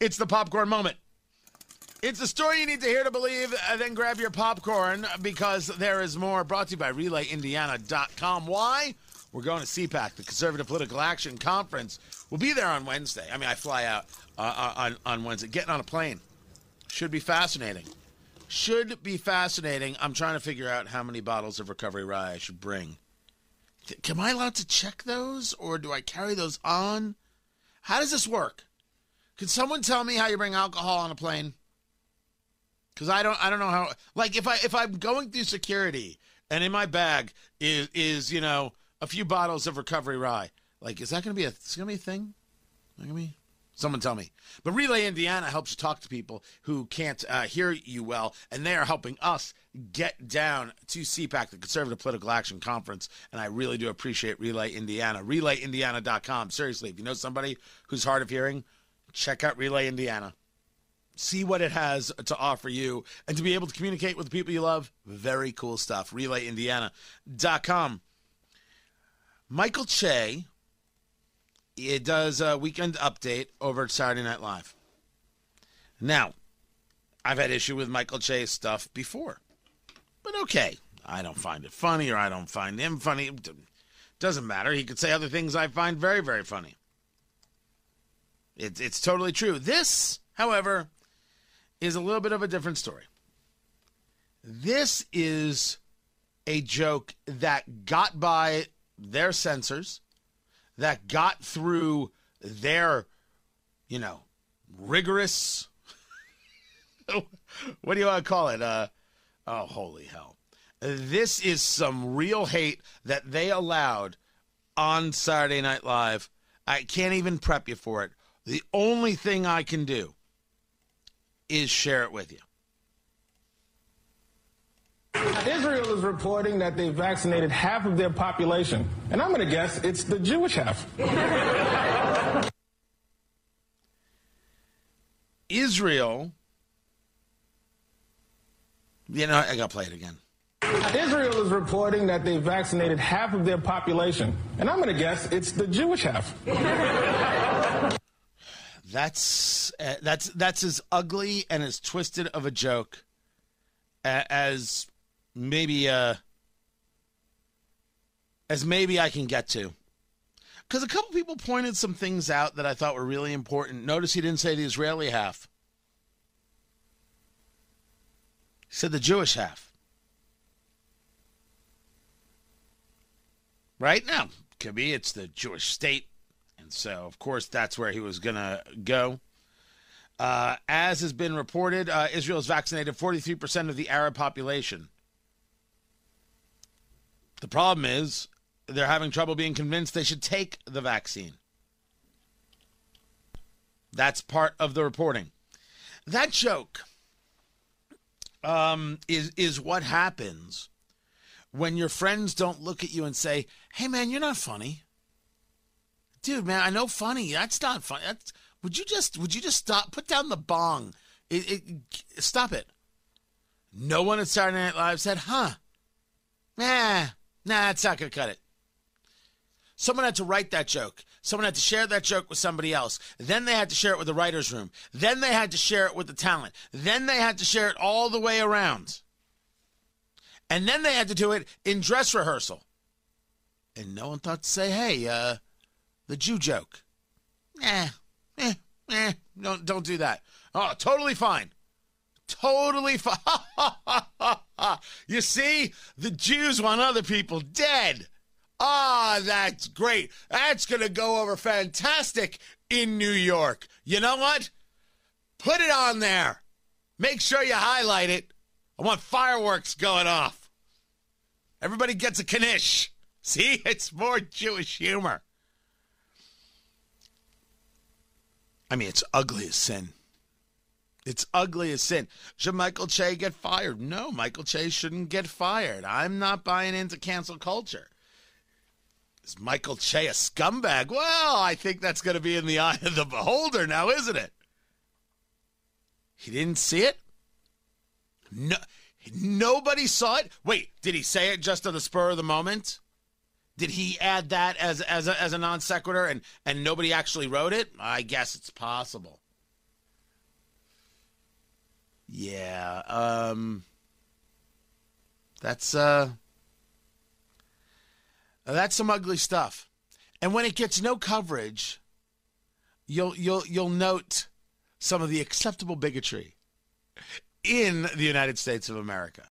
It's the popcorn moment. It's a story you need to hear to believe. Uh, then grab your popcorn because there is more. Brought to you by RelayIndiana.com. Why? We're going to CPAC, the Conservative Political Action Conference. We'll be there on Wednesday. I mean, I fly out uh, on, on Wednesday. Getting on a plane should be fascinating. Should be fascinating. I'm trying to figure out how many bottles of recovery rye I should bring. Th- Am I allowed to check those or do I carry those on? How does this work? Can someone tell me how you bring alcohol on a plane? Cuz I don't I don't know how like if I if I'm going through security and in my bag is is, you know, a few bottles of recovery rye. Like is that going to be a it's to be a thing? Like me? Someone tell me. But Relay Indiana helps you talk to people who can't uh, hear you well, and they are helping us get down to CPAC, the Conservative Political Action Conference. And I really do appreciate Relay Indiana. RelayIndiana.com. Seriously, if you know somebody who's hard of hearing, check out Relay Indiana. See what it has to offer you, and to be able to communicate with the people you love. Very cool stuff. RelayIndiana.com. Michael Che it does a weekend update over at Saturday Night Live. Now, I've had issue with Michael Che's stuff before, but okay. I don't find it funny, or I don't find him funny. Doesn't matter. He could say other things I find very, very funny. It's it's totally true. This, however, is a little bit of a different story. This is a joke that got by their censors that got through their, you know, rigorous. what do you want to call it? Uh, oh, holy hell. This is some real hate that they allowed on Saturday Night Live. I can't even prep you for it. The only thing I can do is share it with you. Israel is reporting that they vaccinated half of their population. And I'm going to guess it's the Jewish half. Israel. You know, I got to play it again. Israel is reporting that they vaccinated half of their population. And I'm going to guess it's the Jewish half. That's uh, that's that's as ugly and as twisted of a joke as maybe uh as maybe I can get to. Because a couple people pointed some things out that I thought were really important. Notice he didn't say the Israeli half. He said the Jewish half. Right now, could be it's the Jewish state. And so, of course, that's where he was going to go. Uh, as has been reported, uh, Israel has vaccinated 43% of the Arab population. The problem is they're having trouble being convinced they should take the vaccine. That's part of the reporting. That joke um, is is what happens when your friends don't look at you and say, "Hey, man, you're not funny." Dude, man, I know funny. That's not funny. That's, would you just would you just stop? Put down the bong. It, it, stop it. No one at Saturday Night Live said, "Huh." Nah, nah, it's not gonna cut it. Someone had to write that joke. Someone had to share that joke with somebody else. Then they had to share it with the writer's room. Then they had to share it with the talent. Then they had to share it all the way around. And then they had to do it in dress rehearsal. And no one thought to say, hey, uh, the Jew joke. Eh, eh, eh, don't, don't do that. Oh, totally fine. Totally fine. you see, the Jews want other people dead. Ah, that's great. That's to go over fantastic in New York. You know what? Put it on there. Make sure you highlight it. I want fireworks going off. Everybody gets a knish. See, it's more Jewish humor. I mean, it's ugly as sin. It's ugly as sin. Should Michael Che get fired? No, Michael Che shouldn't get fired. I'm not buying into cancel culture. Is Michael Che a scumbag? Well, I think that's going to be in the eye of the beholder now, isn't it? He didn't see it? No, nobody saw it? Wait, did he say it just on the spur of the moment? Did he add that as as a, as a non sequitur and and nobody actually wrote it? I guess it's possible. Yeah, um, that's uh, that's some ugly stuff. And when it gets no coverage, you'll you'll you'll note some of the acceptable bigotry in the United States of America.